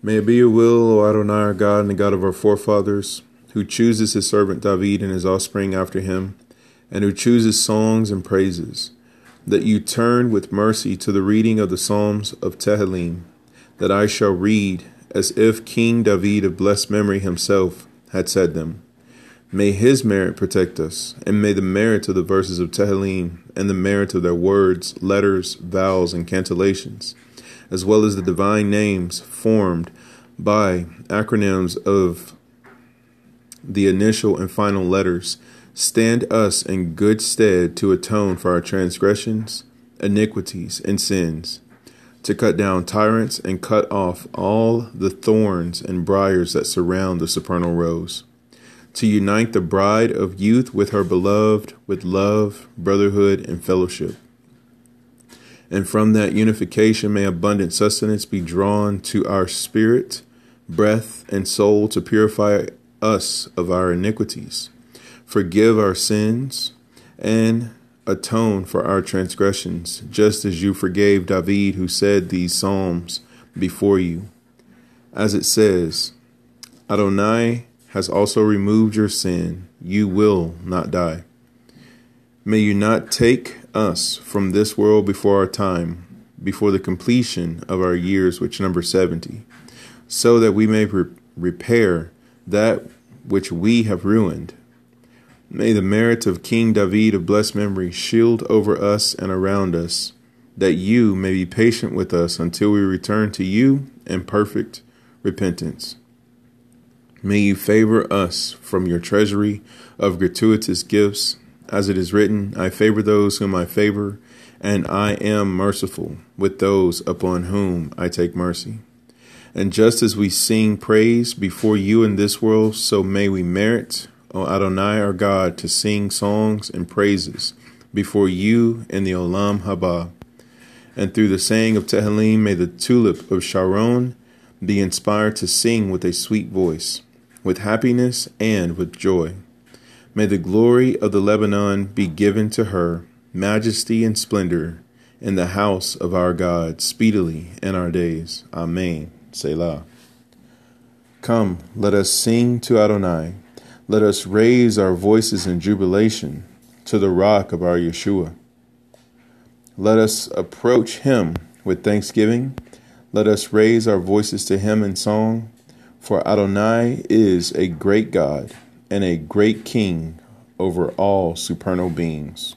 May it be your will, O Adonai, our God and the God of our forefathers, who chooses his servant David and his offspring after him, and who chooses songs and praises, that you turn with mercy to the reading of the Psalms of Tehillim, that I shall read as if King David of blessed memory himself had said them. May his merit protect us, and may the merit of the verses of Tehillim and the merit of their words, letters, vows, and cantillations, as well as the divine names formed by acronyms of the initial and final letters, stand us in good stead to atone for our transgressions, iniquities, and sins, to cut down tyrants and cut off all the thorns and briars that surround the supernal rose to unite the bride of youth with her beloved with love, brotherhood, and fellowship. And from that unification may abundant sustenance be drawn to our spirit, breath, and soul to purify us of our iniquities, forgive our sins, and atone for our transgressions, just as you forgave David, who said these psalms before you. As it says, Adonai has also removed your sin, you will not die. May you not take us from this world before our time, before the completion of our years, which number 70, so that we may re- repair that which we have ruined. May the merit of King David of blessed memory shield over us and around us, that you may be patient with us until we return to you in perfect repentance. May you favor us from your treasury of gratuitous gifts. As it is written, I favor those whom I favor, and I am merciful with those upon whom I take mercy. And just as we sing praise before you in this world, so may we merit, O Adonai our God, to sing songs and praises before you in the Olam Haba. And through the saying of Tehillim, may the tulip of Sharon be inspired to sing with a sweet voice with happiness and with joy. May the glory of the Lebanon be given to her, majesty and splendor, in the house of our God, speedily in our days. Amen. Selah. Come, let us sing to Adonai. Let us raise our voices in jubilation to the rock of our Yeshua. Let us approach him with thanksgiving. Let us raise our voices to him in song. For Adonai is a great God and a great King over all supernal beings.